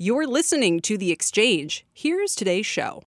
You're listening to The Exchange. Here's today's show.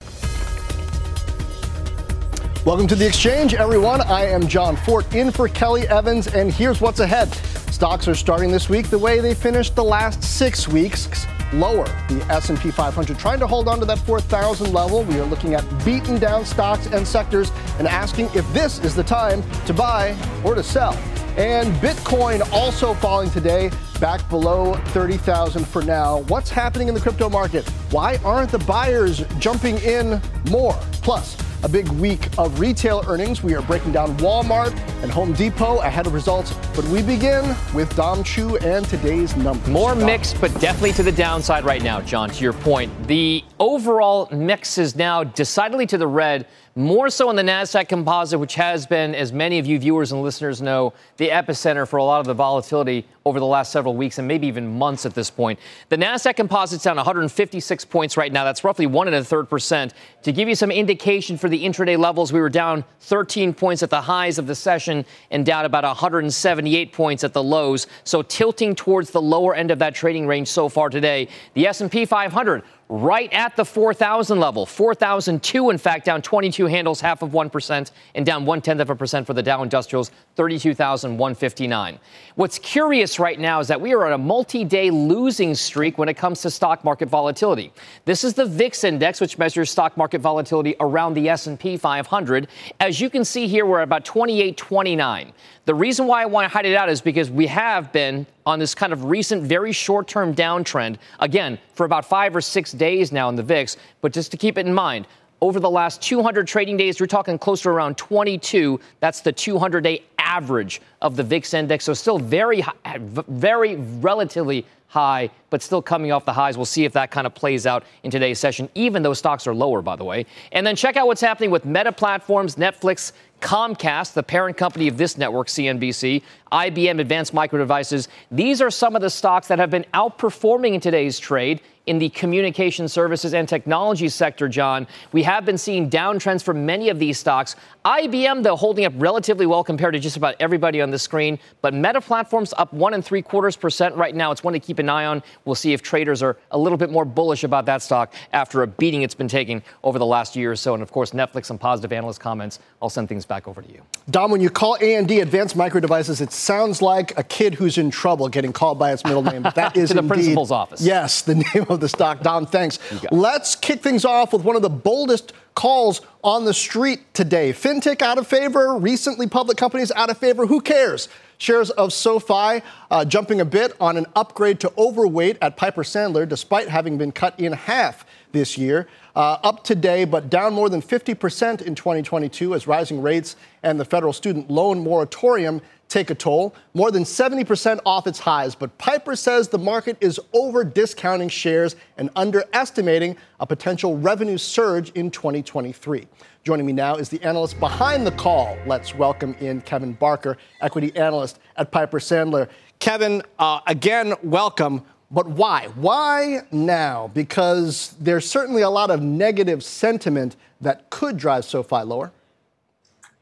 Welcome to The Exchange, everyone. I am John Fortt in for Kelly Evans, and here's what's ahead. Stocks are starting this week the way they finished the last six weeks lower. The S&P 500 trying to hold on to that 4,000 level. We are looking at beaten down stocks and sectors and asking if this is the time to buy or to sell. And Bitcoin also falling today, back below 30,000 for now. What's happening in the crypto market? Why aren't the buyers jumping in more? Plus, a big week of retail earnings. We are breaking down Walmart and Home Depot ahead of results, but we begin with Dom Chu and today's numbers. More Dom. mixed, but definitely to the downside right now, John, to your point. The overall mix is now decidedly to the red more so in the NASDAQ composite, which has been, as many of you viewers and listeners know, the epicenter for a lot of the volatility over the last several weeks and maybe even months at this point. The NASDAQ composite's down 156 points right now. That's roughly one and a third percent. To give you some indication for the intraday levels, we were down 13 points at the highs of the session and down about 178 points at the lows. So tilting towards the lower end of that trading range so far today. The S&P 500 right at the 4,000 level. 4,002, in fact, down 22 handles, half of 1%, and down one tenth of a percent for the Dow Industrials, 32,159. What's curious right now is that we are on a multi day losing streak when it comes to stock market volatility. This is the VIX index, which measures stock market volatility around the S&P 500. As you can see here, we're at about 2829. The reason why I want to hide it out is because we have been on this kind of recent, very short term downtrend, again, for about five or six days now in the VIX. But just to keep it in mind, over the last 200 trading days, we're talking close to around 22. That's the 200 day average of the VIX index. So still very, very relatively high, but still coming off the highs. We'll see if that kind of plays out in today's session, even though stocks are lower, by the way. And then check out what's happening with Meta Platforms, Netflix, Comcast, the parent company of this network, CNBC, IBM Advanced Micro Devices. These are some of the stocks that have been outperforming in today's trade in the communication services and technology sector, John. We have been seeing downtrends for many of these stocks. IBM, though, holding up relatively well compared to just about everybody on the screen. But Meta Platforms up one and three quarters percent right now. It's one to keep an eye on. We'll see if traders are a little bit more bullish about that stock after a beating it's been taking over the last year or so. And of course, Netflix and positive analyst comments. I'll send things back over to you. Dom, when you call AMD Advanced Micro Devices, it sounds like a kid who's in trouble getting called by its middle name. But that is to the indeed, principal's office. Yes, the name of the stock. Dom, thanks. Let's kick things off with one of the boldest calls on the street today. FinTech out of favor, recently public companies out of favor. Who cares? Shares of SoFi uh, jumping a bit on an upgrade to overweight at Piper Sandler, despite having been cut in half this year. Uh, up today, but down more than 50% in 2022 as rising rates and the federal student loan moratorium take a toll, more than 70% off its highs. But Piper says the market is over discounting shares and underestimating a potential revenue surge in 2023. Joining me now is the analyst behind the call. Let's welcome in Kevin Barker, equity analyst at Piper Sandler. Kevin, uh, again, welcome. But why? Why now? Because there's certainly a lot of negative sentiment that could drive SoFi lower.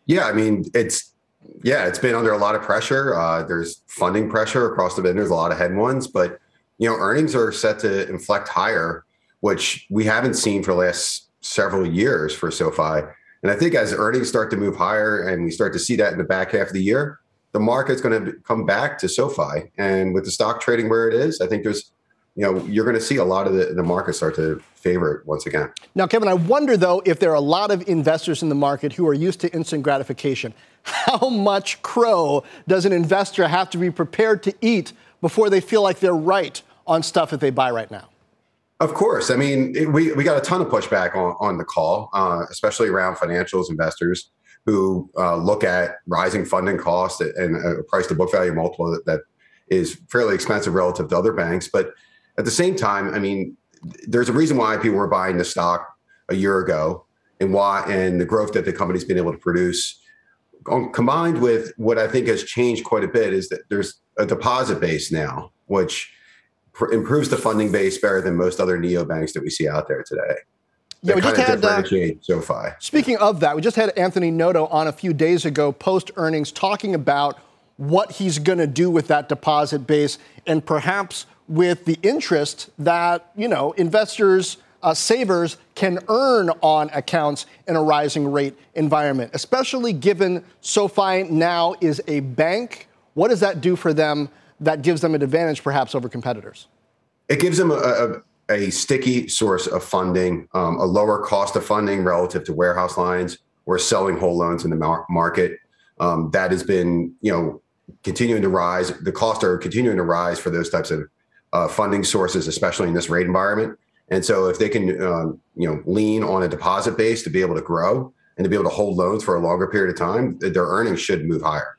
Yeah, I mean, it's yeah, it's been under a lot of pressure. Uh, there's funding pressure across the vendors, a lot of headwinds, but you know, earnings are set to inflect higher, which we haven't seen for the last several years for SoFi. And I think as earnings start to move higher and we start to see that in the back half of the year, the market's going to come back to SoFi. And with the stock trading where it is, I think there's you know, you're going to see a lot of the, the market start to favor it once again. Now, Kevin, I wonder though if there are a lot of investors in the market who are used to instant gratification. How much crow does an investor have to be prepared to eat before they feel like they're right on stuff that they buy right now? Of course. I mean, it, we, we got a ton of pushback on, on the call, uh, especially around financials investors who uh, look at rising funding costs and a price to book value multiple that, that is fairly expensive relative to other banks. But at the same time, I mean, there's a reason why people were buying the stock a year ago, and why and the growth that the company's been able to produce. Combined with what I think has changed quite a bit is that there's a deposit base now, which pr- improves the funding base better than most other neobanks that we see out there today. Yeah, we just had uh, SoFi. Speaking of that, we just had Anthony Noto on a few days ago, post earnings, talking about what he's going to do with that deposit base, and perhaps with the interest that you know investors, uh, savers can earn on accounts in a rising rate environment, especially given SoFi now is a bank. What does that do for them? That gives them an advantage, perhaps, over competitors. It gives them a, a a sticky source of funding, um, a lower cost of funding relative to warehouse lines or selling whole loans in the mar- market. Um, that has been, you know, continuing to rise. The costs are continuing to rise for those types of uh, funding sources, especially in this rate environment. And so, if they can, um, you know, lean on a deposit base to be able to grow and to be able to hold loans for a longer period of time, their earnings should move higher.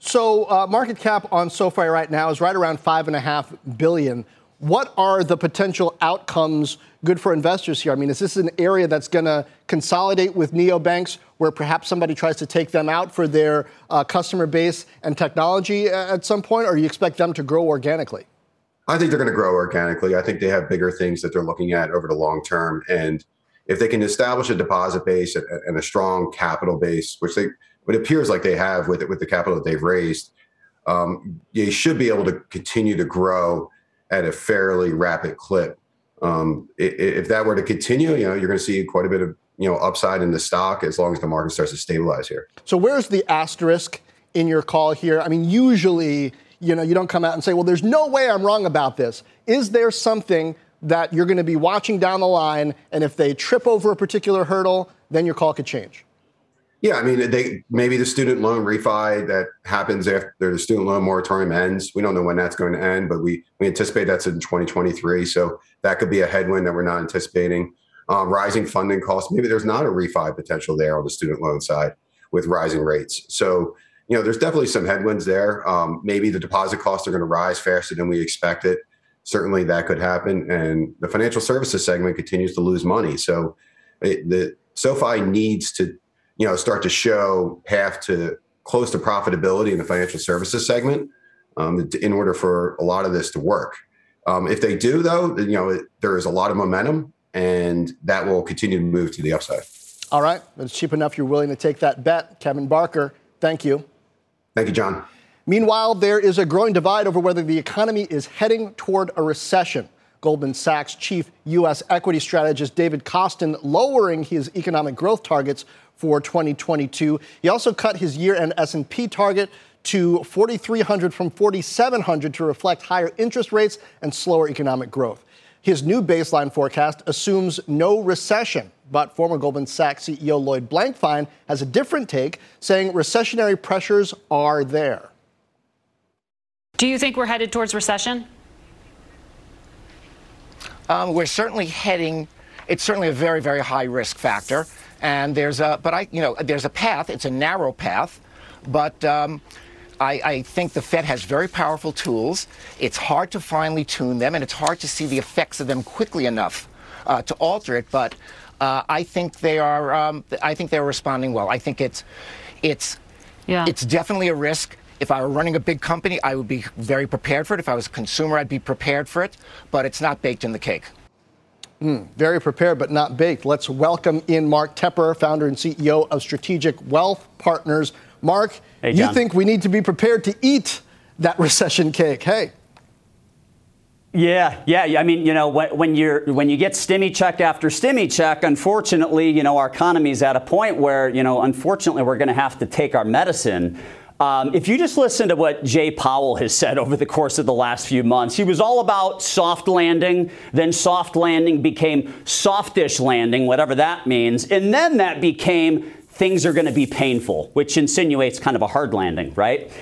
So, uh, market cap on SoFi right now is right around five and a half billion. What are the potential outcomes good for investors here? I mean, is this an area that's going to consolidate with neobanks where perhaps somebody tries to take them out for their uh, customer base and technology at some point, or you expect them to grow organically? I think they're going to grow organically. I think they have bigger things that they're looking at over the long term. And if they can establish a deposit base and a strong capital base, which they it appears like they have with it with the capital that they've raised, um, they should be able to continue to grow at a fairly rapid clip. Um, if that were to continue, you know, you're going to see quite a bit of you know upside in the stock as long as the market starts to stabilize here. So where's the asterisk in your call here? I mean, usually, you know, you don't come out and say, "Well, there's no way I'm wrong about this." Is there something that you're going to be watching down the line, and if they trip over a particular hurdle, then your call could change? Yeah, I mean, they maybe the student loan refi that happens after the student loan moratorium ends. We don't know when that's going to end, but we we anticipate that's in 2023. So that could be a headwind that we're not anticipating. Um, rising funding costs. Maybe there's not a refi potential there on the student loan side with rising rates. So you know, there's definitely some headwinds there. Um, maybe the deposit costs are going to rise faster than we expected. Certainly, that could happen, and the financial services segment continues to lose money. So it, the SoFi needs to you know start to show path to close to profitability in the financial services segment um, in order for a lot of this to work. Um, if they do, though, you know it, there is a lot of momentum, and that will continue to move to the upside. All right, it's cheap enough. You're willing to take that bet, Kevin Barker. Thank you. Thank you, John. Meanwhile, there is a growing divide over whether the economy is heading toward a recession. Goldman Sachs chief U.S. equity strategist David Kostin lowering his economic growth targets for 2022. He also cut his year-end S&P target to 4,300 from 4,700 to reflect higher interest rates and slower economic growth. His new baseline forecast assumes no recession, but former Goldman Sachs CEO Lloyd Blankfein has a different take, saying recessionary pressures are there. Do you think we're headed towards recession? Um, we're certainly heading. It's certainly a very, very high risk factor. And there's a, but I, you know, there's a path. It's a narrow path, but um, I, I, think the Fed has very powerful tools. It's hard to finely tune them, and it's hard to see the effects of them quickly enough uh, to alter it. But uh, I think they are. Um, I think they're responding well. I think it's, it's, yeah. it's definitely a risk. If I were running a big company, I would be very prepared for it. If I was a consumer, I'd be prepared for it. But it's not baked in the cake. Mm, very prepared, but not baked. Let's welcome in Mark Tepper, founder and CEO of Strategic Wealth Partners. Mark, hey, you think we need to be prepared to eat that recession cake? Hey. Yeah, yeah. I mean, you know, when, you're when you get stimmy check after stimmy check, unfortunately, you know, our economy is at a point where, you know, unfortunately, we're going to have to take our medicine. Um, if you just listen to what Jay Powell has said over the course of the last few months, he was all about soft landing. Then soft landing became softish landing, whatever that means. And then that became things are going to be painful, which insinuates kind of a hard landing, right?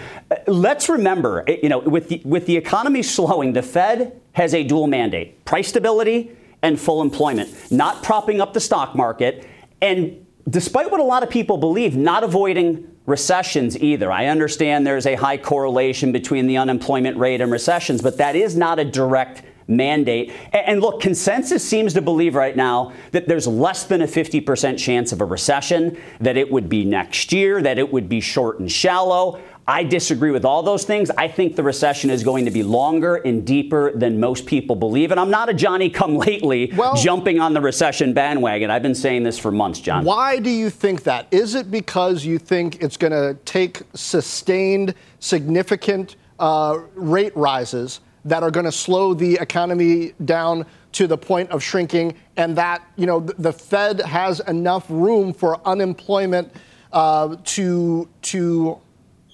Let's remember, eh, you know, with the, with the economy slowing, the Fed has a dual mandate price stability and full employment, not propping up the stock market. And despite what a lot of people believe, not avoiding recessions either. I understand there's a high correlation between the unemployment rate and recessions, but that is not a direct mandate. And look, consensus seems to believe right now that there's less than a 50% chance of a recession, that it would be next year, that it would be short and shallow. I disagree with all those things. I think the recession is going to be longer and deeper than most people believe. And I'm not a Johnny come lately well, jumping on the recession bandwagon. I've been saying this for months, John. Why do you think that? Is it because you think it's going to take sustained, significant uh, rate rises that are going to slow the economy down to the point of shrinking, and that you know the Fed has enough room for unemployment uh, to to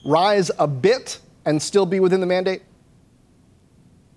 rise a bit and still be within the mandate?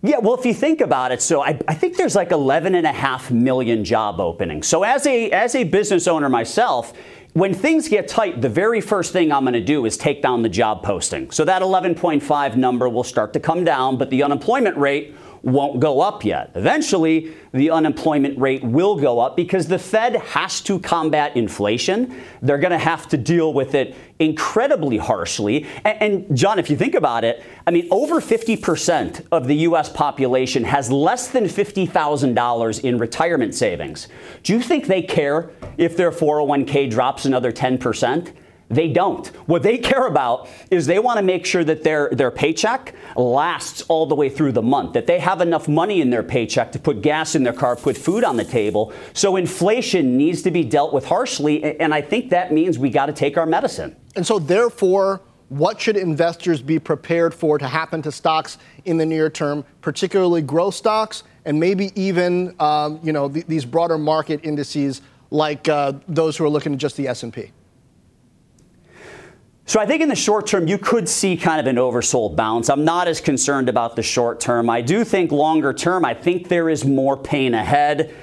Yeah, well, if you think about it, so I, I, think there's like 11 and a half million job openings. So as a as a business owner myself, when things get tight, the very first thing I'm going to do is take down the job posting. So that 11.5 number will start to come down, but the unemployment rate won't go up yet. Eventually, the unemployment rate will go up because the Fed has to combat inflation. They're going to have to deal with it incredibly harshly. And, and, John, if you think about it, I mean, over 50% of the U.S. population has less than $50,000 in retirement savings. Do you think they care if their 401k drops another 10%? They don't. What they care about is they want to make sure that their, their paycheck lasts all the way through the month, that they have enough money in their paycheck to put gas in their car, put food on the table. So inflation needs to be dealt with harshly, and I think that means we got to take our medicine. And so, therefore, what should investors be prepared for to happen to stocks in the near term, particularly growth stocks, and maybe even um, you know th- these broader market indices like uh, those who are looking at just the S&P? So I think in the short term, you could see kind of an oversold bounce. I'm not as concerned about the short term. I do think longer term, I think there is more pain ahead.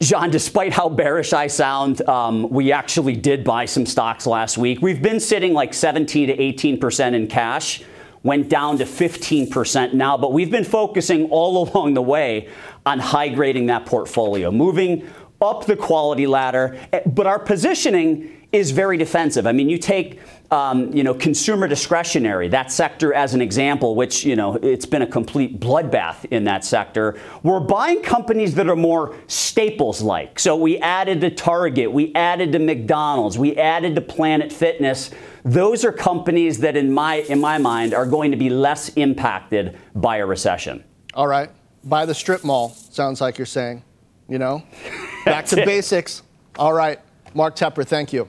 John, despite how bearish I sound, um, we actually did buy some stocks last week. We've been sitting like 17 to 18 percent in cash, went down to 15 percent now, but we've been focusing all along the way on high grading that portfolio, moving up the quality ladder. But our positioning is very defensive. I mean, you take um, you know consumer discretionary that sector as an example, which you know it's been a complete bloodbath in that sector. We're buying companies that are more staples like. So we added to Target, we added to McDonald's, we added to Planet Fitness. Those are companies that, in my in my mind, are going to be less impacted by a recession. All right, buy the strip mall. Sounds like you're saying. You know, back to basics. All right, Mark Tepper, thank you.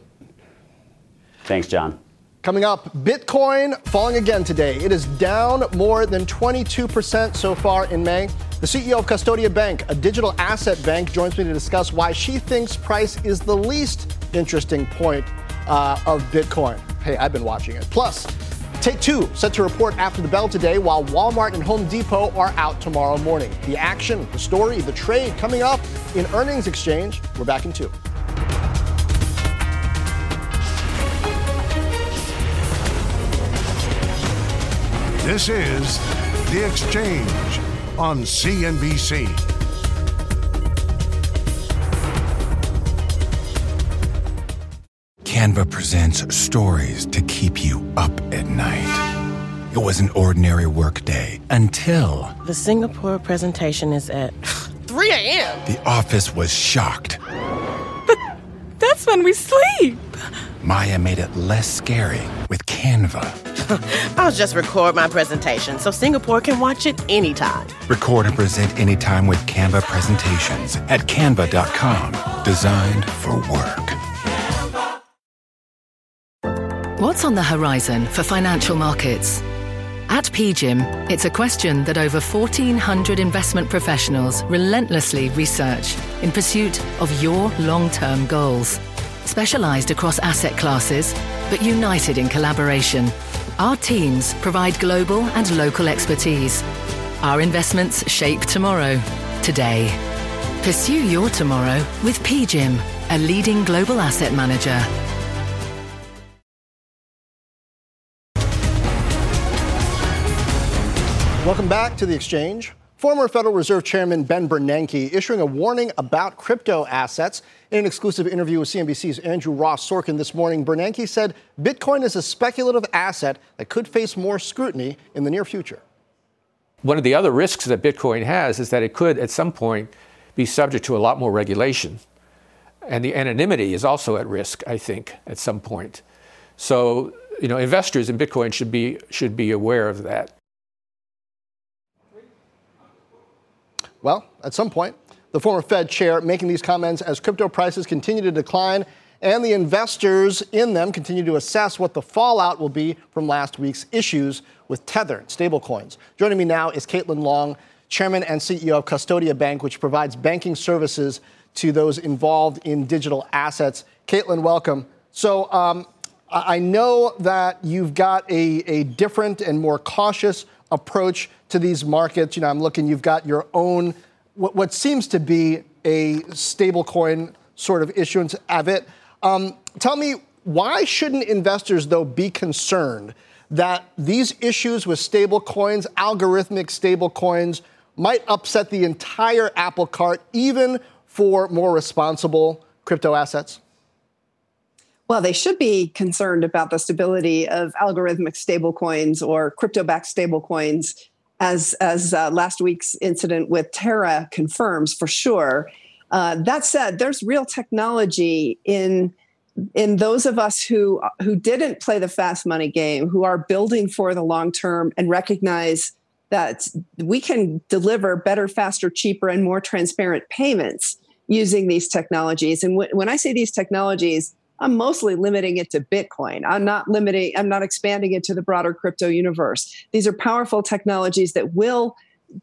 Thanks, John. Coming up, Bitcoin falling again today. It is down more than 22% so far in May. The CEO of Custodia Bank, a digital asset bank, joins me to discuss why she thinks price is the least interesting point uh, of Bitcoin. Hey, I've been watching it. Plus, Take two set to report after the bell today, while Walmart and Home Depot are out tomorrow morning. The action, the story, the trade coming up in earnings exchange. We're back in two. This is The Exchange on CNBC. Canva presents stories to keep you up at night. It was an ordinary workday until. The Singapore presentation is at 3 a.m. The office was shocked. But that's when we sleep. Maya made it less scary with Canva. I'll just record my presentation so Singapore can watch it anytime. Record and present anytime with Canva presentations at canva.com. Designed for work. What's on the horizon for financial markets? At PGIM, it's a question that over 1,400 investment professionals relentlessly research in pursuit of your long term goals. Specialized across asset classes, but united in collaboration. Our teams provide global and local expertise. Our investments shape tomorrow, today. Pursue your tomorrow with PGIM, a leading global asset manager. Welcome back to the exchange. Former Federal Reserve Chairman Ben Bernanke issuing a warning about crypto assets. In an exclusive interview with CNBC's Andrew Ross Sorkin this morning, Bernanke said Bitcoin is a speculative asset that could face more scrutiny in the near future. one of the other risks that Bitcoin has is that it could, at some point, be subject to a lot more regulation. And the anonymity is also at risk, I think, at some point. So, you know, investors in Bitcoin should be, should be aware of that. Well, at some point, the former Fed chair making these comments as crypto prices continue to decline and the investors in them continue to assess what the fallout will be from last week's issues with Tether stablecoins. Joining me now is Caitlin Long, chairman and CEO of Custodia Bank, which provides banking services to those involved in digital assets. Caitlin, welcome. So um, I know that you've got a, a different and more cautious approach to these markets. You know, I'm looking, you've got your own, what, what seems to be a stablecoin sort of issuance, Avit. Um, tell me, why shouldn't investors, though, be concerned that these issues with stablecoins, algorithmic stablecoins, might upset the entire apple cart, even for more responsible crypto assets? Well, they should be concerned about the stability of algorithmic stablecoins or crypto-backed stablecoins, as as uh, last week's incident with Terra confirms for sure. Uh, that said, there's real technology in in those of us who who didn't play the fast money game, who are building for the long term and recognize that we can deliver better, faster, cheaper, and more transparent payments using these technologies. And w- when I say these technologies, I'm mostly limiting it to Bitcoin. I'm not limiting, I'm not expanding it to the broader crypto universe. These are powerful technologies that will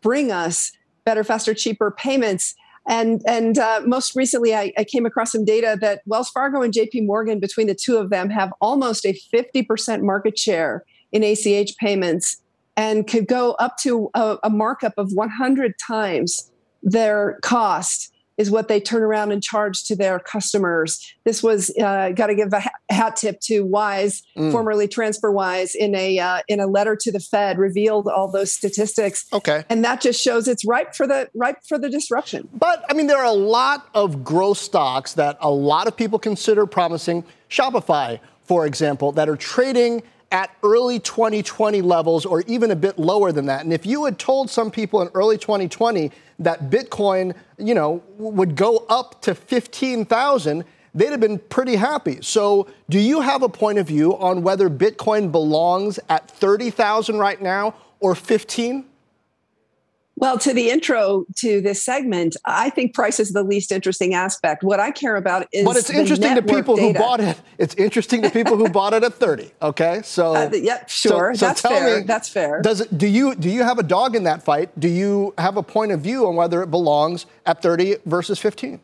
bring us better, faster, cheaper payments and and uh, most recently, I, I, came across some data that Wells Fargo and J.P. Morgan, between the two of them, have almost a 50% market share in ACH payments, and could go up to a, a markup of 100 times their cost is what they turn around and charge to their customers. This was uh, got to give a hat tip to Wise, mm. formerly TransferWise, in a uh, in a letter to the Fed, revealed all those statistics. Okay, and that just shows it's ripe for the ripe for the disruption. But I mean, there are a lot of growth stocks that a lot of people consider promising. Shopify, for example, that are trading at early 2020 levels or even a bit lower than that. And if you had told some people in early 2020 that Bitcoin, you know, would go up to 15,000, they'd have been pretty happy. So, do you have a point of view on whether Bitcoin belongs at 30,000 right now or 15? Well, to the intro to this segment, I think price is the least interesting aspect. What I care about is But it's interesting to people data. who bought it. It's interesting to people who bought it at 30, okay? So uh, Yep, sure. So, so That's fair. Me, That's fair. Does it do you do you have a dog in that fight? Do you have a point of view on whether it belongs at 30 versus 15?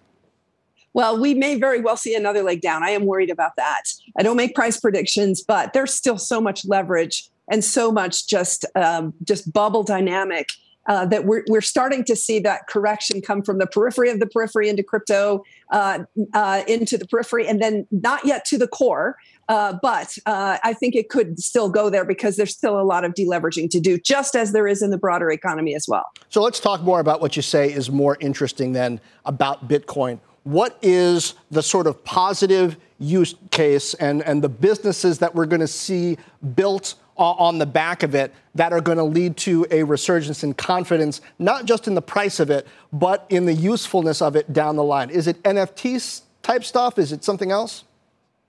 Well, we may very well see another leg down. I am worried about that. I don't make price predictions, but there's still so much leverage and so much just um, just bubble dynamic uh, that we're, we're starting to see that correction come from the periphery of the periphery into crypto, uh, uh, into the periphery, and then not yet to the core. Uh, but uh, I think it could still go there because there's still a lot of deleveraging to do, just as there is in the broader economy as well. So let's talk more about what you say is more interesting than about Bitcoin. What is the sort of positive use case and, and the businesses that we're going to see built Uh, on the back of it that are going to lead to a resurgence in confidence, not just in the price of it, but in the usefulness of it down the line? Is it NFTs type stuff? Is it something else?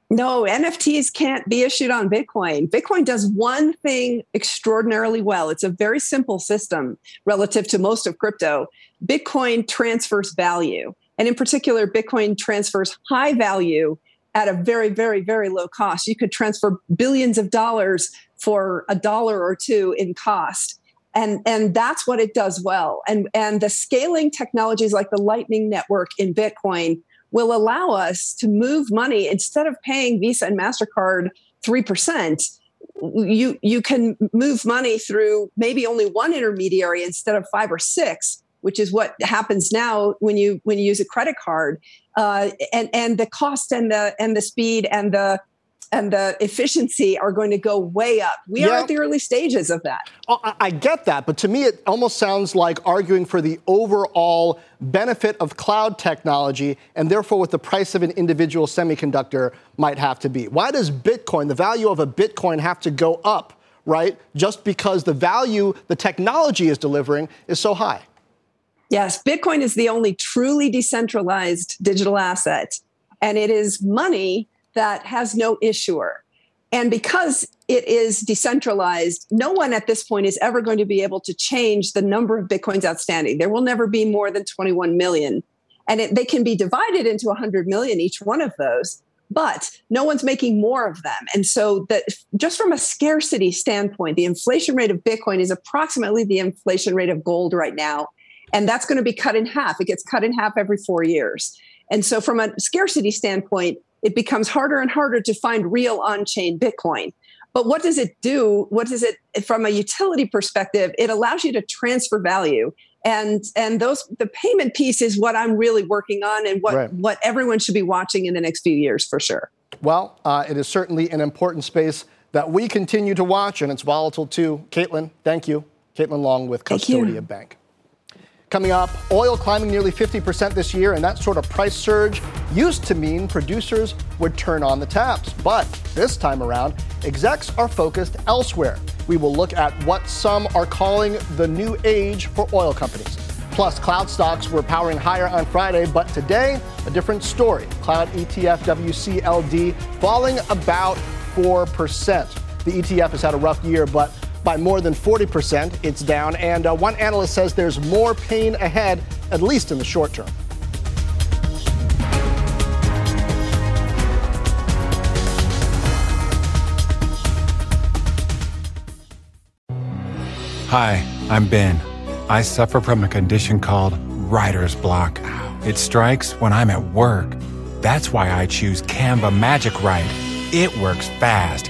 No, NFTs can't be issued on Bitcoin. Bitcoin does one thing extraordinarily well. It's a very simple system relative to most of crypto. Bitcoin transfers value. And in particular, Bitcoin transfers high value at a very, very, very low cost. You could transfer billions of dollars for a dollar or two in cost. And, and that's what it does well. And, and the scaling technologies like the Lightning Network in Bitcoin will allow us to move money instead of paying Visa and MasterCard 3%. You, you can move money through maybe only one intermediary instead of five or six which is what happens now when you when you use a credit card uh, and and the cost and the and the speed and the and the efficiency are going to go way up. We yeah. are at the early stages of that. I get that, but to me, it almost sounds like arguing for the overall benefit of cloud technology and therefore what the price of an individual semiconductor might have to be. Why does Bitcoin, the value of a Bitcoin, have to go up right? Just because the value the technology is delivering is so high. Yes, Bitcoin is the only truly decentralized digital asset, and it is money that has no issuer. And because it is decentralized, no one at this point is ever going to be able to change the number of Bitcoins outstanding. There will never be more than 21 million. And it, they can be divided into 100 million, each one of those, but no one's making more of them. And so, that just from a scarcity standpoint, the inflation rate of Bitcoin is approximately the inflation rate of gold right now. And that's going to be cut in half. It gets cut in half every four years. And so, from a scarcity standpoint, it becomes harder and harder to find real on chain Bitcoin. But what does it do? What does it, from a utility perspective, it allows you to transfer value. And, and those the payment piece is what I'm really working on and what, right. what everyone should be watching in the next few years for sure. Well, uh, it is certainly an important space that we continue to watch, and it's volatile too. Caitlin, thank you. Caitlin Long with Custodia Bank. Coming up, oil climbing nearly 50% this year, and that sort of price surge used to mean producers would turn on the taps. But this time around, execs are focused elsewhere. We will look at what some are calling the new age for oil companies. Plus, cloud stocks were powering higher on Friday, but today, a different story. Cloud ETF WCLD falling about 4%. The ETF has had a rough year, but by more than 40%. It's down, and uh, one analyst says there's more pain ahead, at least in the short term. Hi, I'm Ben. I suffer from a condition called writer's block. It strikes when I'm at work. That's why I choose Canva Magic Write. It works fast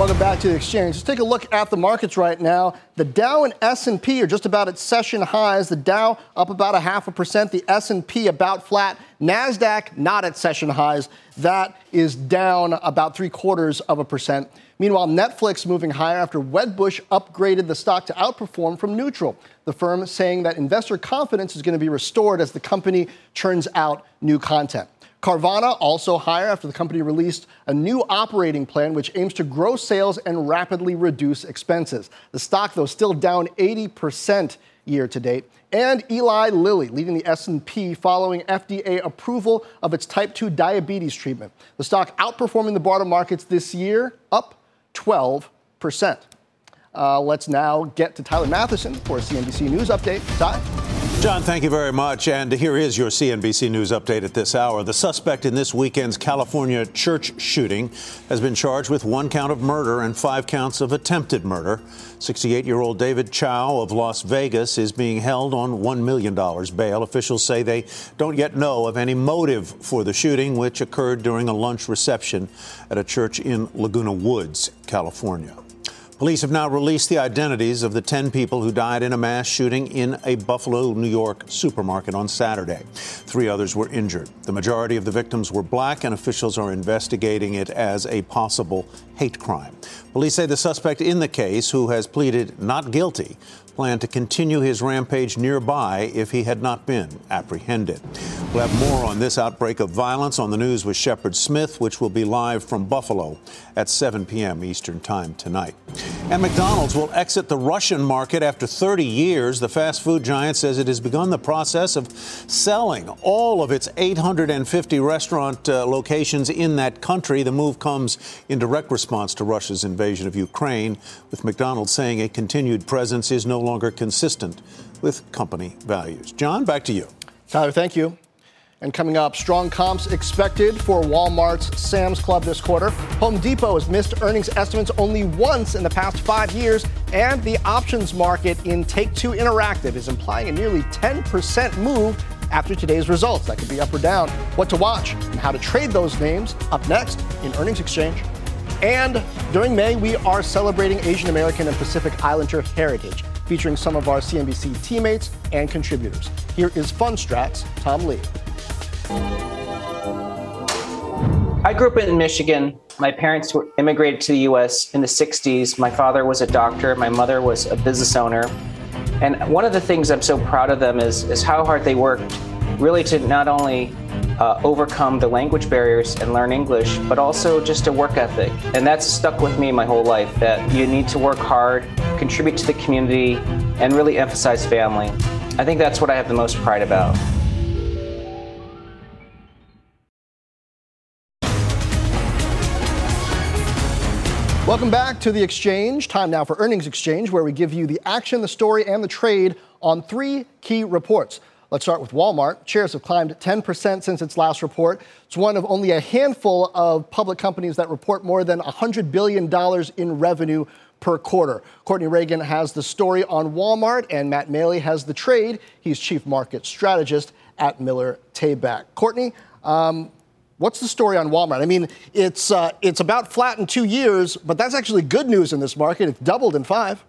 Welcome back to the exchange. Let's take a look at the markets right now. The Dow and S&P are just about at session highs. The Dow up about a half a percent. The S&P about flat. Nasdaq not at session highs. That is down about three quarters of a percent. Meanwhile, Netflix moving higher after Wedbush upgraded the stock to outperform from neutral. The firm saying that investor confidence is going to be restored as the company churns out new content. Carvana also higher after the company released a new operating plan which aims to grow sales and rapidly reduce expenses. The stock, though, still down 80% year to date. And Eli Lilly leading the S&P following FDA approval of its type 2 diabetes treatment. The stock outperforming the broader markets this year, up 12%. Uh, let's now get to Tyler Mathisen for a CNBC News update. Ty? John, thank you very much. And here is your CNBC News update at this hour. The suspect in this weekend's California church shooting has been charged with one count of murder and five counts of attempted murder. 68 year old David Chou of Las Vegas is being held on $1 million bail. Officials say they don't yet know of any motive for the shooting, which occurred during a lunch reception at a church in Laguna Woods, California. Police have now released the identities of the 10 people who died in a mass shooting in a Buffalo, New York supermarket on Saturday. Three others were injured. The majority of the victims were black, and officials are investigating it as a possible hate crime. Police say the suspect in the case, who has pleaded not guilty, planned to continue his rampage nearby if he had not been apprehended. We'll have more on this outbreak of violence on the news with Shepard Smith, which will be live from Buffalo at 7 p.m. Eastern Time tonight. And McDonald's will exit the Russian market after 30 years. The fast food giant says it has begun the process of selling all of its 850 restaurant uh, locations in that country. The move comes in direct response to Russia's invasion of Ukraine, with McDonald's saying a continued presence is no longer consistent with company values. John, back to you. Tyler, thank you. And coming up, strong comps expected for Walmart's Sam's Club this quarter. Home Depot has missed earnings estimates only once in the past five years, and the options market in Take Two Interactive is implying a nearly 10% move after today's results. That could be up or down. What to watch and how to trade those names up next in Earnings Exchange. And during May, we are celebrating Asian American and Pacific Islander heritage, featuring some of our CNBC teammates and contributors. Here is Fundstrat's Tom Lee. I grew up in Michigan. My parents were immigrated to the US in the 60s. My father was a doctor, my mother was a business owner. And one of the things I'm so proud of them is, is how hard they worked really to not only uh, overcome the language barriers and learn English, but also just a work ethic. And that's stuck with me my whole life that you need to work hard, contribute to the community, and really emphasize family. I think that's what I have the most pride about. Welcome back to the exchange. Time now for Earnings Exchange, where we give you the action, the story, and the trade on three key reports. Let's start with Walmart. Shares have climbed 10% since its last report. It's one of only a handful of public companies that report more than $100 billion in revenue per quarter. Courtney Reagan has the story on Walmart, and Matt Maley has the trade. He's chief market strategist at Miller Tabak. Courtney, um, What's the story on Walmart? I mean, it's uh, it's about flat in two years, but that's actually good news in this market. It's doubled in five.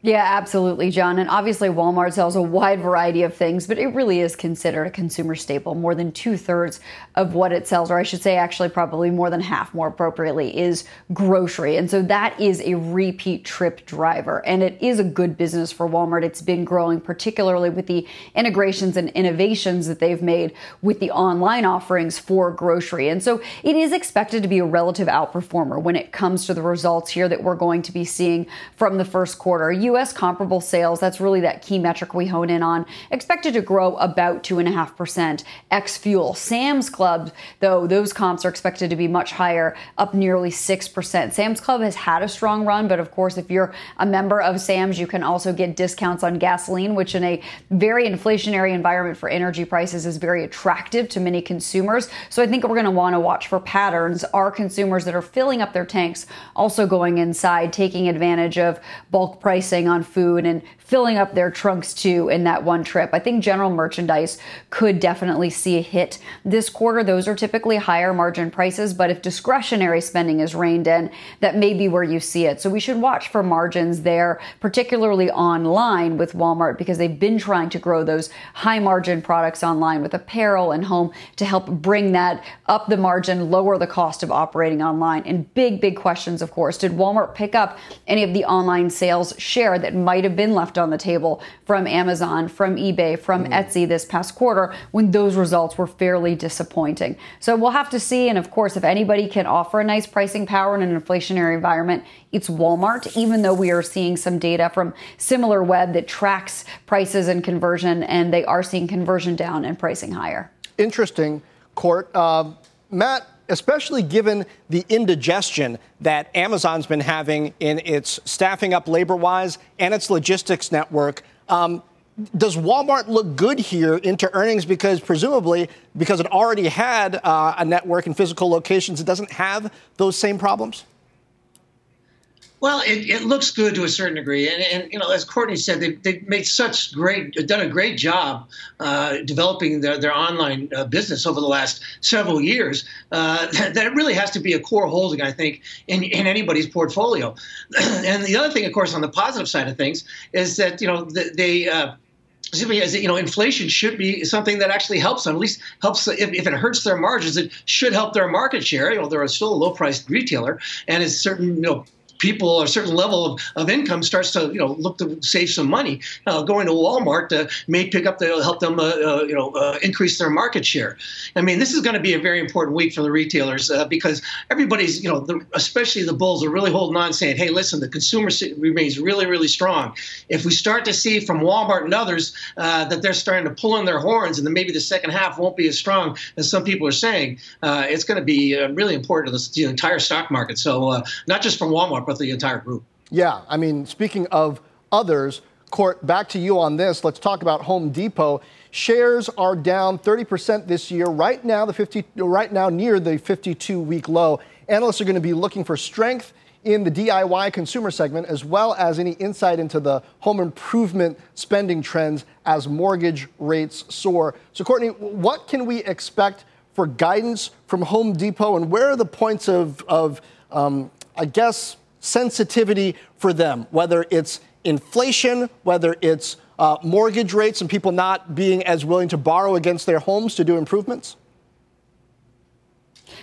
Yeah, absolutely, John. And obviously, Walmart sells a wide variety of things, but it really is considered a consumer staple. More than two thirds of what it sells, or I should say, actually, probably more than half, more appropriately, is grocery. And so that is a repeat trip driver. And it is a good business for Walmart. It's been growing, particularly with the integrations and innovations that they've made with the online offerings for grocery. And so it is expected to be a relative outperformer when it comes to the results here that we're going to be seeing from the first quarter. U.S. comparable sales, that's really that key metric we hone in on, expected to grow about 2.5% ex fuel. Sam's Club, though, those comps are expected to be much higher, up nearly 6%. Sam's Club has had a strong run, but of course, if you're a member of Sam's, you can also get discounts on gasoline, which in a very inflationary environment for energy prices is very attractive to many consumers. So I think we're going to want to watch for patterns. Are consumers that are filling up their tanks also going inside, taking advantage of bulk pricing? On food and filling up their trunks too in that one trip. I think general merchandise could definitely see a hit this quarter. Those are typically higher margin prices, but if discretionary spending is reined in, that may be where you see it. So we should watch for margins there, particularly online with Walmart because they've been trying to grow those high margin products online with apparel and home to help bring that up the margin, lower the cost of operating online. And big, big questions, of course. Did Walmart pick up any of the online sales share that might have been left on the table from Amazon, from eBay, from mm. Etsy this past quarter when those results were fairly disappointing. So we'll have to see. And of course, if anybody can offer a nice pricing power in an inflationary environment, it's Walmart, even though we are seeing some data from SimilarWeb that tracks prices and conversion, and they are seeing conversion down and pricing higher. Interesting, Court. Uh, Matt, especially given the indigestion that Amazon's been having in its staffing up labor wise and its logistics network. Um, does Walmart look good here into earnings because presumably because it already had uh, a network and physical locations, it doesn't have those same problems? Well, it, it looks good to a certain degree, and, and you know, as Courtney said, they've, they've made such great, done a great job uh, developing their, their online uh, business over the last several years. Uh, that, that, it really has to be a core holding, I think, in, in anybody's portfolio. and the other thing, of course, on the positive side of things, is that you know they. Uh, as you know, inflation should be something that actually helps them. At least helps if, if, it hurts their margins, it should help their market share. You know, they're still a low-priced retailer, and it's certain you know people a certain level of, of income starts to you know look to save some money, uh, going to Walmart uh, may pick up the help them uh, uh you know uh, increase their market share. I mean, this is going to be a very important week for the retailers because everybody's you know the, especially the bulls are really holding on, saying, hey, listen, the consumer remains really really strong. If we start to see from Walmart and others that they're starting to pull in their horns, and then maybe the second half won't be as strong as some people are saying, it's going to be really important to the, entire stock market. So not just from Walmart but the entire group. Yeah, I mean, speaking of others, Court, back to you on this. Let's talk about Home Depot. Shares are down 30% this year. Right now, the 50, right now near the 52-week low. Analysts are going to be looking for strength in the DIY consumer segment, as well as any insight into the home improvement spending trends as mortgage rates soar. So, Courtney, what can we expect for guidance from Home Depot, and where are the points of, of um, I guess, sensitivity for them, whether it's inflation, whether it's uh, mortgage rates and people not being as willing to borrow against their homes to do improvements?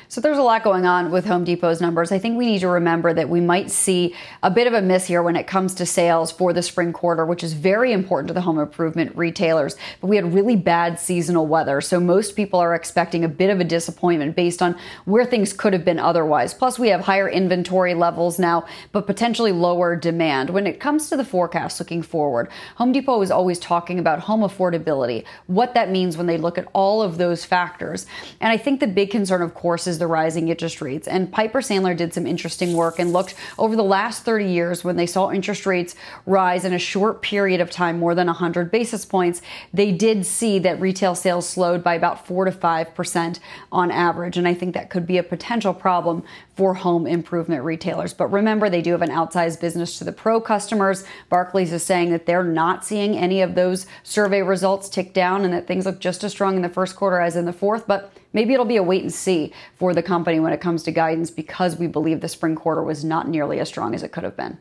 So there's a lot going on with Home Depot's numbers. I think we need to remember that we might see a bit of a miss here when it comes to sales for the spring quarter, which is very important to the home improvement retailers. But we had really bad seasonal weather. So most people are expecting a bit of a disappointment based on where things could have been otherwise. Plus, we have higher inventory levels now, but potentially lower demand. When it comes to the forecast looking forward, Home Depot is always talking about home affordability, what that means when they look at all of those factors. And I think the big concern, of course, is the rising interest rates. And Piper Sandler did some interesting work and looked over the last 30 years when they saw interest rates rise in a short period of time, more than 100 basis points, they did see that retail sales slowed by about 4 to 5% on average. And I think that could be a potential problem for home improvement retailers. But remember, they do have an outsized business to the pro customers. Barclays is saying that they're not seeing any of those survey results tick down and that things look just as strong in the first quarter as in the fourth. But maybe it'll be a wait and see for the company when it comes to guidance because we believe the spring quarter was not nearly as strong as it could have been.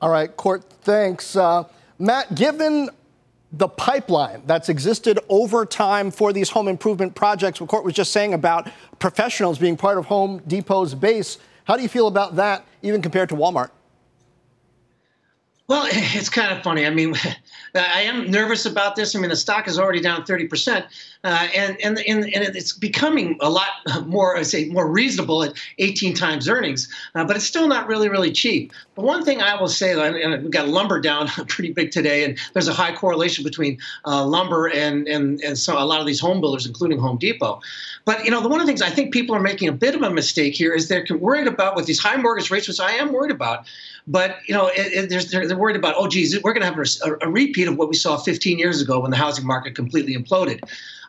All right, Court, thanks. Uh, Matt, given the pipeline that's existed over time for these home improvement projects. What Court was just saying about professionals being part of Home Depot's base. How do you feel about that, even compared to Walmart? Well, it's kind of funny. I mean, I am nervous about this. I mean, the stock is already down 30%, uh, and, and, and, and it's becoming a lot more, I say, more reasonable at 18 times earnings, uh, but it's still not really, really cheap. But one thing I will say, and we got lumber down pretty big today, and there's a high correlation between uh, lumber and, and, and so a lot of these home builders, including Home Depot. But, you know, the one of the things I think people are making a bit of a mistake here is they're worried about with these high mortgage rates, which I am worried about, but you know, it, it, they're, they're, worried about, oh, geez, we're going to have a, a, repeat of what we saw 15 years ago when the housing market completely imploded.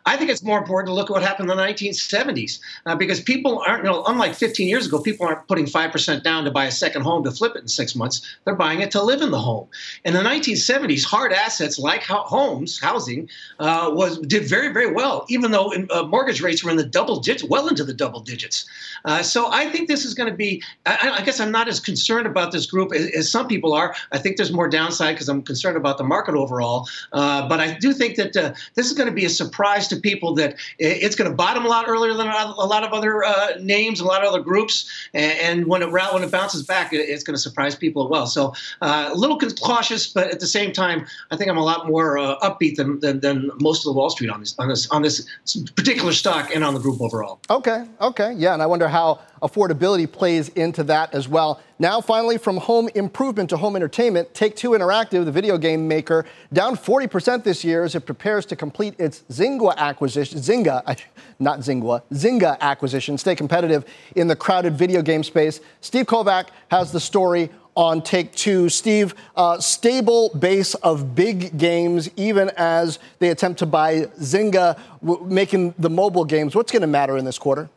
I think it's more important to look at what happened in the 1970s uh, because people aren't, you know, unlike 15 years ago, people aren't putting 5% down to buy a second home to flip it in six months. They're buying it to live in the home. In the 1970s, hard assets like homes, housing, uh, was did very, very well, even though uh, mortgage rates were in the double digits, well into the double digits. Uh, so I think this is going to be, I, I, guess I'm not as concerned about this group as, as some people are. I think there's more downside because I'm concerned about the market overall. Uh, but I do think that uh, this is going to be a surprise to people that it's going to bottom a lot earlier than a lot of other uh, names, a lot of other groups, and, when it when it bounces back, it's going to surprise people as well. So uh, a little cautious, but at the same time, I think I'm a lot more upbeat than, than, than most of the Wall Street on this on this on this particular stock and on the group overall. Okay, okay, yeah, and I wonder how affordability plays into that as well. Now, finally, from home improvement to home entertainment, Take Two Interactive, the video game maker, down 40% this year as it prepares to complete its Zynga acquisition. Zynga, not Zynga, Zynga acquisition, stay competitive in the crowded video game space. Steve Kovach has the story on Take Two. Steve, uh, stable base of big games, even as they attempt to buy Zynga, w- making the mobile games. What's going to matter in this quarter?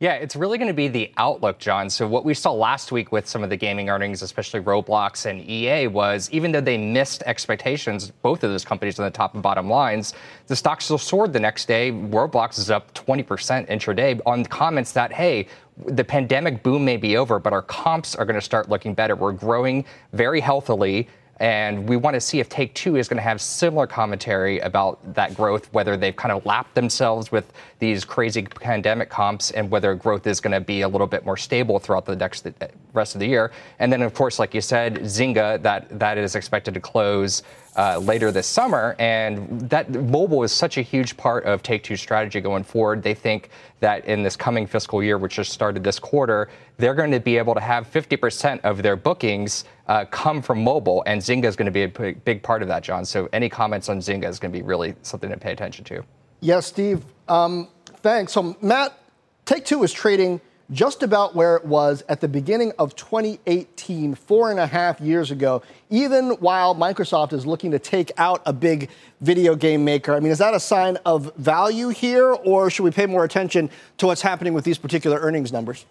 Yeah, it's really going to be the outlook, John. So, what we saw last week with some of the gaming earnings, especially Roblox and EA, was even though they missed expectations, both of those companies on the top and bottom lines, the stock still soared the next day. Roblox is up 20% intraday on comments that, hey, the pandemic boom may be over, but our comps are going to start looking better. We're growing very healthily. And we want to see if Take Two is going to have similar commentary about that growth, whether they've kind of lapped themselves with these crazy pandemic comps and whether growth is going to be a little bit more stable throughout the next uh, rest of the year. And then, of course, like you said, Zynga, that, that is expected to close uh, later this summer. And that mobile is such a huge part of Take Two's strategy going forward. They think that in this coming fiscal year, which just started this quarter, they're going to be able to have 50% of their bookings uh, come from mobile, and Zynga is going to be a big part of that, John. So any comments on Zynga is going to be really something to pay attention to. Yes, Steve. Um, thanks. So Matt, Take Two is trading just about where it was at the beginning of 2018, four and a half years ago, even while Microsoft is looking to take out a big video game maker. I mean, is that a sign of value here, or should we pay more attention to what's happening with these particular earnings numbers?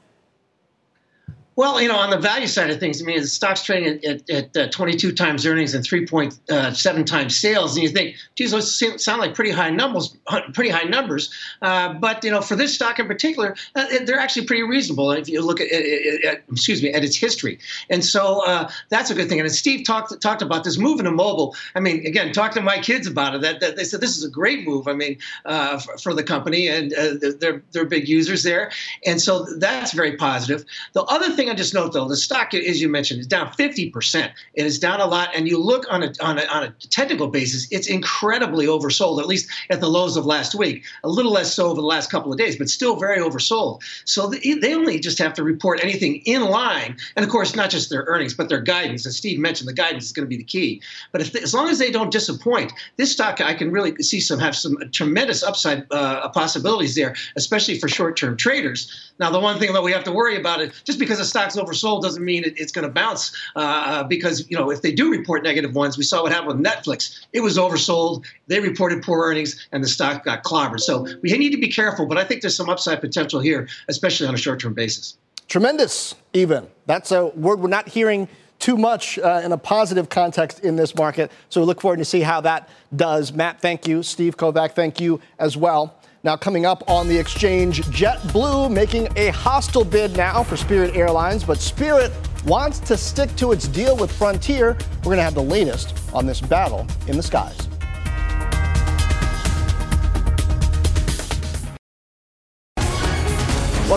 Well, you know, on the value side of things, I mean, the stock's trading at, at, at uh, 22 times earnings and 3.7 uh, times sales, and you think, geez, those sound like pretty high numbers, pretty high numbers. Uh, but you know, for this stock in particular, uh, they're actually pretty reasonable if you look at, at, excuse me, at its history. And so uh, that's a good thing. And Steve talked talked about this move into mobile. I mean, again, talk to my kids about it. That, that they said this is a great move. I mean, uh, for, for, the company, and they're they're big users there, and so that's very positive. The other thing thing I just note though, the stock, as you mentioned, is down 50%. It is down a lot. And you look on a, on a, on a technical basis, it's incredibly oversold, at least at the lows of last week. A little less so over the last couple of days, but still very oversold. So they only just have to report anything in line. And of course, not just their earnings, but their guidance. As Steve mentioned, the guidance is going to be the key. But if, as long as they don't disappoint, this stock, I can really see some have some tremendous upside uh, possibilities there, especially for short-term traders. Now, the one thing that we have to worry about is just because a stock's oversold doesn't mean it, it's going to bounce. Uh, uh, because you know, if they do report negative ones, we saw what happened with Netflix. It was oversold. They reported poor earnings, and the stock got clobbered. So we need to be careful. But I think there's some upside potential here, especially on a short-term basis. Tremendous, even. That's a word we're not hearing too much uh, in a positive context in this market. So we look forward to see how that does. Matt, thank you. Steve Kovach, thank you as well. Now, coming up on the exchange, JetBlue making a hostile bid now for Spirit Airlines, but Spirit wants to stick to its deal with Frontier. We're going to have the latest on this battle in the skies.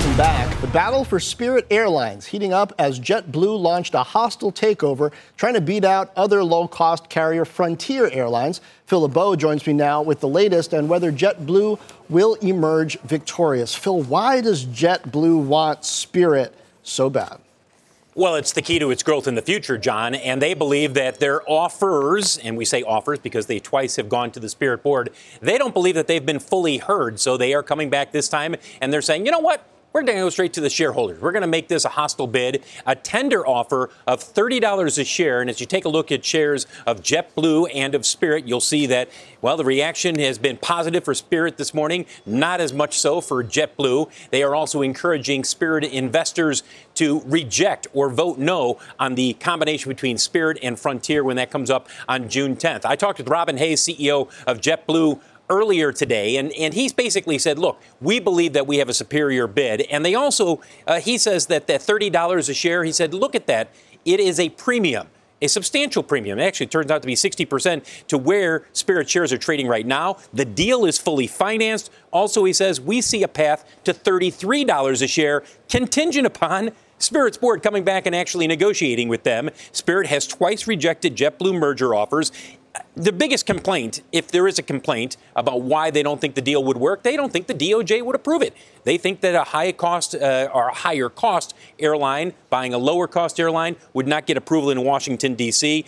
Welcome back. The battle for Spirit Airlines heating up as JetBlue launched a hostile takeover trying to beat out other low cost carrier Frontier Airlines. Phil LeBeau joins me now with the latest and whether JetBlue will emerge victorious. Phil, why does JetBlue want Spirit so bad? Well, it's the key to its growth in the future, John. And they believe that their offers, and we say offers because they twice have gone to the Spirit Board, they don't believe that they've been fully heard. So they are coming back this time and they're saying, you know what? We're going to go straight to the shareholders. We're going to make this a hostile bid, a tender offer of $30 a share. And as you take a look at shares of JetBlue and of Spirit, you'll see that, well, the reaction has been positive for Spirit this morning, not as much so for JetBlue. They are also encouraging Spirit investors to reject or vote no on the combination between Spirit and Frontier when that comes up on June 10th. I talked with Robin Hayes, CEO of JetBlue earlier today, and, and he's basically said, look, we believe that we have a superior bid. And they also, uh, he says that that $30 a share, he said, look at that. It is a premium a substantial premium. It actually turns out to be 60% to where Spirit shares are trading right now. The deal is fully financed. Also, he says we see a path to $33 a share contingent upon Spirit's board coming back and actually negotiating with them. Spirit has twice rejected JetBlue merger offers the biggest complaint, if there is a complaint about why they don't think the deal would work, they don't think the DOJ would approve it. They think that a high cost uh, or a higher cost airline buying a lower cost airline would not get approval in Washington, D.C.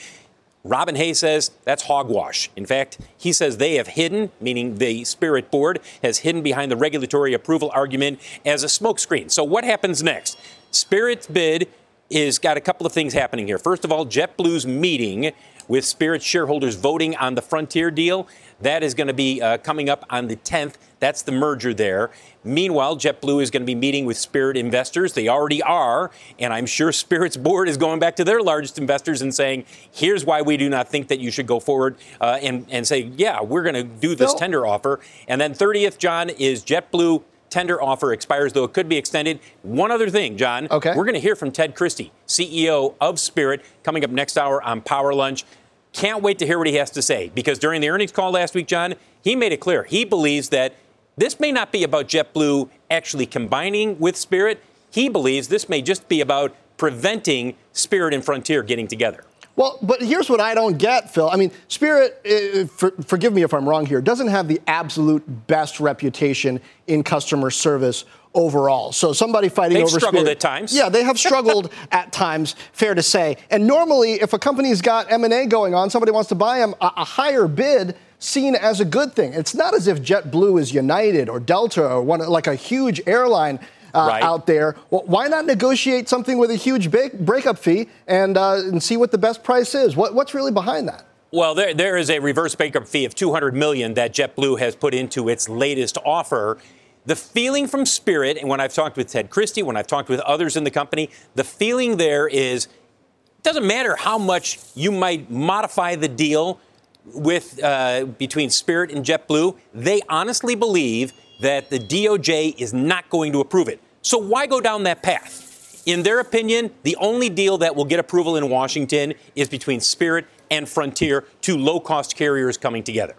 Robin Hayes says that's hogwash. In fact, he says they have hidden, meaning the Spirit Board has hidden behind the regulatory approval argument as a smokescreen. So, what happens next? Spirit's bid is got a couple of things happening here. First of all, JetBlue's meeting with Spirit shareholders voting on the Frontier deal. That is going to be uh, coming up on the 10th. That's the merger there. Meanwhile, JetBlue is going to be meeting with Spirit investors. They already are. And I'm sure Spirit's board is going back to their largest investors and saying, here's why we do not think that you should go forward uh, and, and say, yeah, we're going to do this tender offer. And then 30th, John, is JetBlue tender offer expires, though it could be extended. One other thing, John. Okay. We're going to hear from Ted Christie, CEO of Spirit, coming up next hour on Power Lunch. Can't wait to hear what he has to say because during the earnings call last week, John, he made it clear he believes that this may not be about JetBlue actually combining with Spirit. He believes this may just be about preventing Spirit and Frontier getting together. Well, but here's what I don't get, Phil. I mean, Spirit, uh, for, forgive me if I'm wrong here, doesn't have the absolute best reputation in customer service overall. So somebody fighting They've over struggled Spirit, at times. Yeah, they have struggled at times, fair to say. And normally, if a company's got M&A going on, somebody wants to buy them, a, a higher bid seen as a good thing. It's not as if JetBlue is United or Delta or one like a huge airline uh, Right. out there. Well, why not negotiate something with a huge ba- breakup fee and uh, and see what the best price is? What, what's really behind that? Well, there, there is a reverse breakup fee of 200 million that JetBlue has put into its latest offer. The feeling from Spirit, and when I've talked with Ted Christie, when I've talked with others in the company, the feeling there is it doesn't matter how much you might modify the deal with uh, between Spirit and JetBlue. They honestly believe that the DOJ is not going to approve it. So why go down that path? In their opinion, the only deal that will get approval in Washington is between Spirit and Frontier, two low-cost carriers coming together.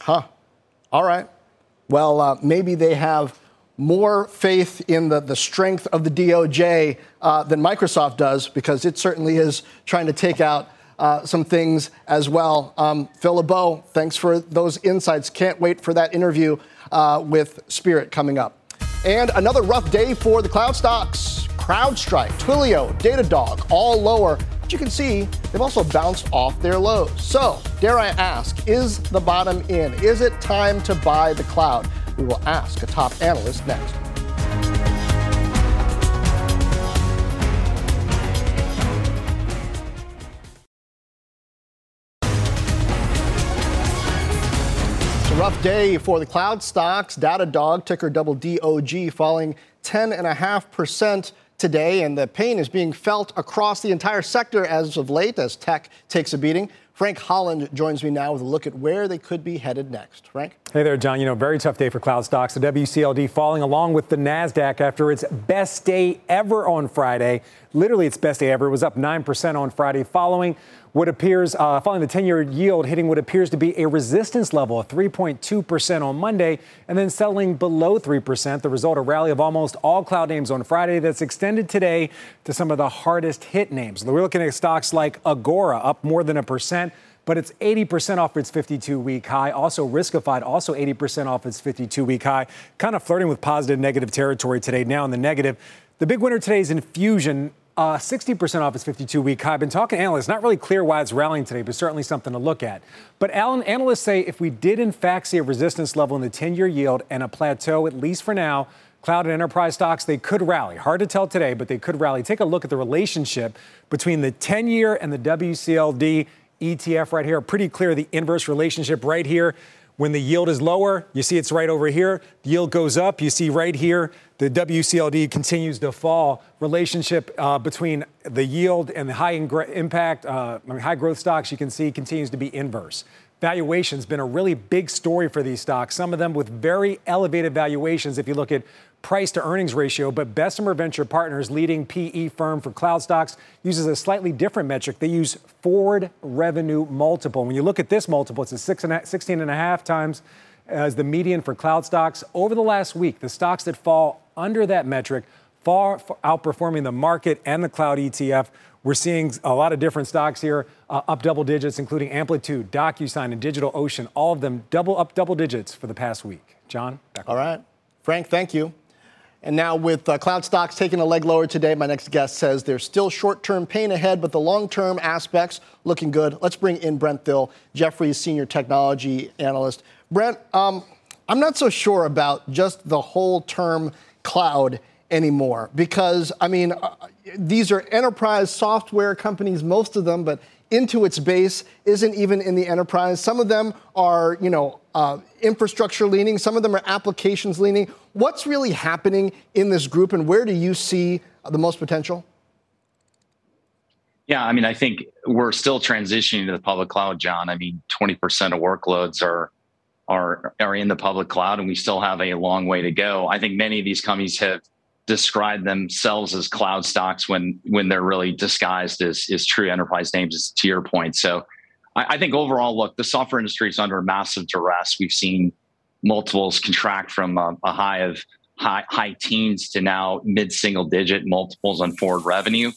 Huh. All right. Well, uh, maybe they have more faith in the, the strength of the DOJ uh, than Microsoft does, because it certainly is trying to take out uh, some things as well. Um, Phil LeBeau, thanks for those insights. Can't wait for that interview uh, with Spirit coming up. And another rough day for the cloud stocks. CrowdStrike, Twilio, Datadog, all lower. But you can see they've also bounced off their lows. So, dare I ask, is the bottom in? Is it time to buy the cloud? We will ask a top analyst next. Rough day for the cloud stocks. Datadog, ticker double DOG, falling 10.5% today, and the pain is being felt across the entire sector as of late as tech takes a beating. Frank Holland joins me now with a look at where they could be headed next. Frank? Hey there, John. You know, very tough day for cloud stocks. The WCLD falling along with the NASDAQ after its best day ever on Friday. Literally, its best day ever. It was up 9% on Friday, following what appears, uh, following the 10 year yield hitting what appears to be a resistance level of 3.2% on Monday, and then settling below 3%. The result, a rally of almost all cloud names on Friday that's extended today to some of the hardest hit names. We're looking at stocks like Agora, up more than a percent but it's 80% off its 52 week high. Also, Riskified, also 80% off its 52 week high. Kind of flirting with positive negative territory today, now in the negative. The big winner today is Enfusion. Uh, 60% off its 52 week high. I've been talking to analysts, not really clear why it's rallying today, but certainly something to look at. But Alan, analysts say if we did in fact see a resistance level in the 10 year yield and a plateau, at least for now, cloud and enterprise stocks, they could rally. Hard to tell today, but they could rally. Take a look at the relationship between the 10 year and the WCLD ETF right here. Pretty clear the inverse relationship right here. When the yield is lower, you see it's right over here. The yield goes up. You see right here the WCLD continues to fall. Relationship uh, between the yield and the high ingr- impact, uh, I mean, high growth stocks, you can see continues to be inverse. Valuation's been a really big story for these stocks. Some of them with very elevated valuations. If you look at price to earnings ratio, but Bessemer Venture Partners, leading PE firm for cloud stocks, uses a slightly different metric. They use forward revenue multiple. When you look at this multiple, it's a six and a, 16 and a half times as the median for cloud stocks. Over the last week, the stocks that fall under that metric, far, outperforming the market and the cloud ETF. We're seeing a lot of different stocks here uh, up double digits, including Amplitude, DocuSign, and DigitalOcean. All of them double up double digits for the past week. John, All right. Frank, thank you. And now, with uh, cloud stocks taking a leg lower today, my next guest says there's still short term pain ahead, but the long term aspects looking good. Let's bring in Brent Thill, Jefferies senior technology analyst. Brent, um, I'm not so sure about just the whole term cloud anymore because, I mean, uh, these are enterprise software companies, most of them, but Intuit's base isn't even in the enterprise. Some of them are, you know, uh, infrastructure leaning. Some of them are applications leaning. What's really happening in this group, and where do you see the most potential? Yeah, I mean, I think we're still transitioning to the public cloud, John. I mean, 20% of workloads are are are in the public cloud, and we still have a long way to go. I think many of these companies have described themselves as cloud stocks when when they're really disguised as, as true enterprise names, to your point. So I, I think overall, look, the software industry is under massive duress. We've seen multiples contract from a, a high of high, high teens to now mid single digit multiples on forward revenue.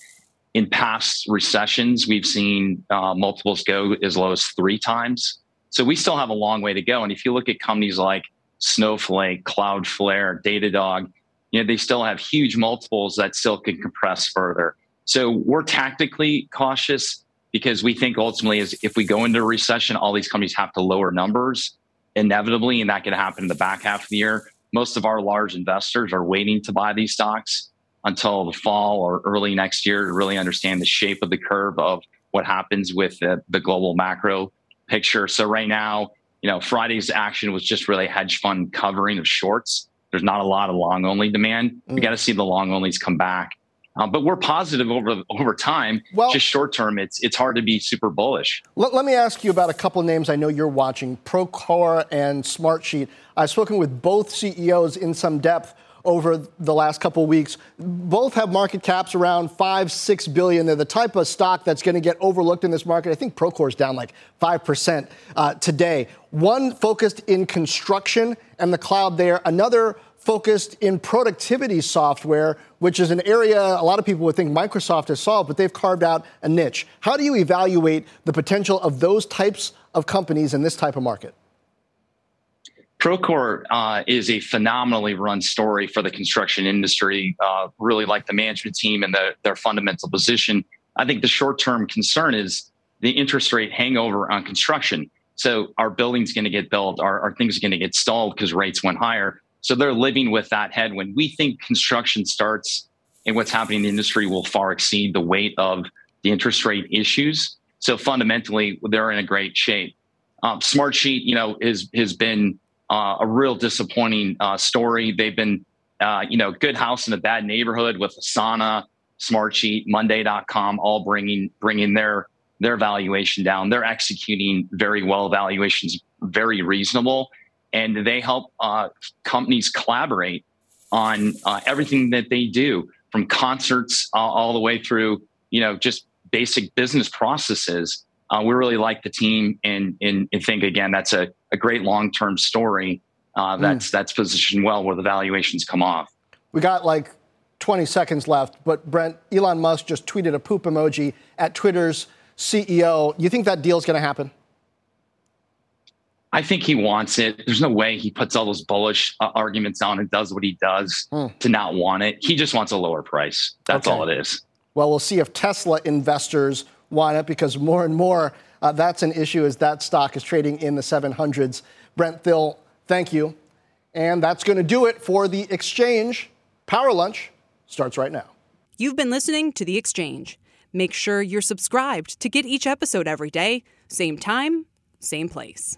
In past recessions, we've seen uh, multiples go as low as three times. So we still have a long way to go. And if you look at companies like Snowflake, Cloudflare, Datadog, you know, they still have huge multiples that still can compress further. So we're tactically cautious because we think ultimately is if we go into a recession, all these companies have to lower numbers inevitably, and that can happen in the back half of the year. most of our large investors are waiting to buy these stocks until the fall or early next year to really understand the shape of the curve of what happens with the, the global macro picture. So right now, you know, Friday's action was just really hedge fund covering of shorts. There's not a lot of long only demand. Mm. We got to see the long onlys come back. Um, but we're positive over over time. Well, just short term, it's it's hard to be super bullish. Let, let me ask you about a couple names I know you're watching: Procore and Smartsheet. I've spoken with both CEOs in some depth over the last couple of weeks. Both have market caps around five, six billion. They're the type of stock that's going to get overlooked in this market. I think Procore is down like five percent uh, today. One focused in construction and the cloud there. Another focused in productivity software, which is an area a lot of people would think Microsoft has solved, but they've carved out a niche. How do you evaluate the potential of those types of companies in this type of market? Procore uh, is a phenomenally run story for the construction industry. Uh, really like the management team and the, their fundamental position. I think the short term concern is the interest rate hangover on construction. So our building's going to get built, our things are going to get stalled because rates went higher. So they're living with that headwind. We think construction starts and what's happening in the industry will far exceed the weight of the interest rate issues. So fundamentally, they're in a great shape. Um, Smartsheet, you know, has has been uh, a real disappointing uh, story. They've been, uh, you know, good house in a bad neighborhood with Asana, Smartsheet, Monday.com, all bringing bringing their their valuation down. They're executing very well. Valuations very reasonable and they help uh, companies collaborate on uh, everything that they do from concerts uh, all the way through you know just basic business processes uh, we really like the team and, and, and think again that's a, a great long-term story uh, hmm. that's mm. that's positioned well where the valuations come off we got like 20 seconds left but brent elon musk just tweeted a poop emoji at twitter's ceo you think that deal's going to happen I think he wants it. There's no way he puts all those bullish uh, arguments on and does what he does hmm. to not want it. He just wants a lower price. That's okay. all it is. Well, we'll see if Tesla investors want it because more and more uh, that's an issue as that stock is trading in the 700s. Brent Thill, thank you. And that's going to do it for the exchange. Power Lunch starts right now. You've been listening to The Exchange. Make sure you're subscribed to get each episode every day, same time, same place.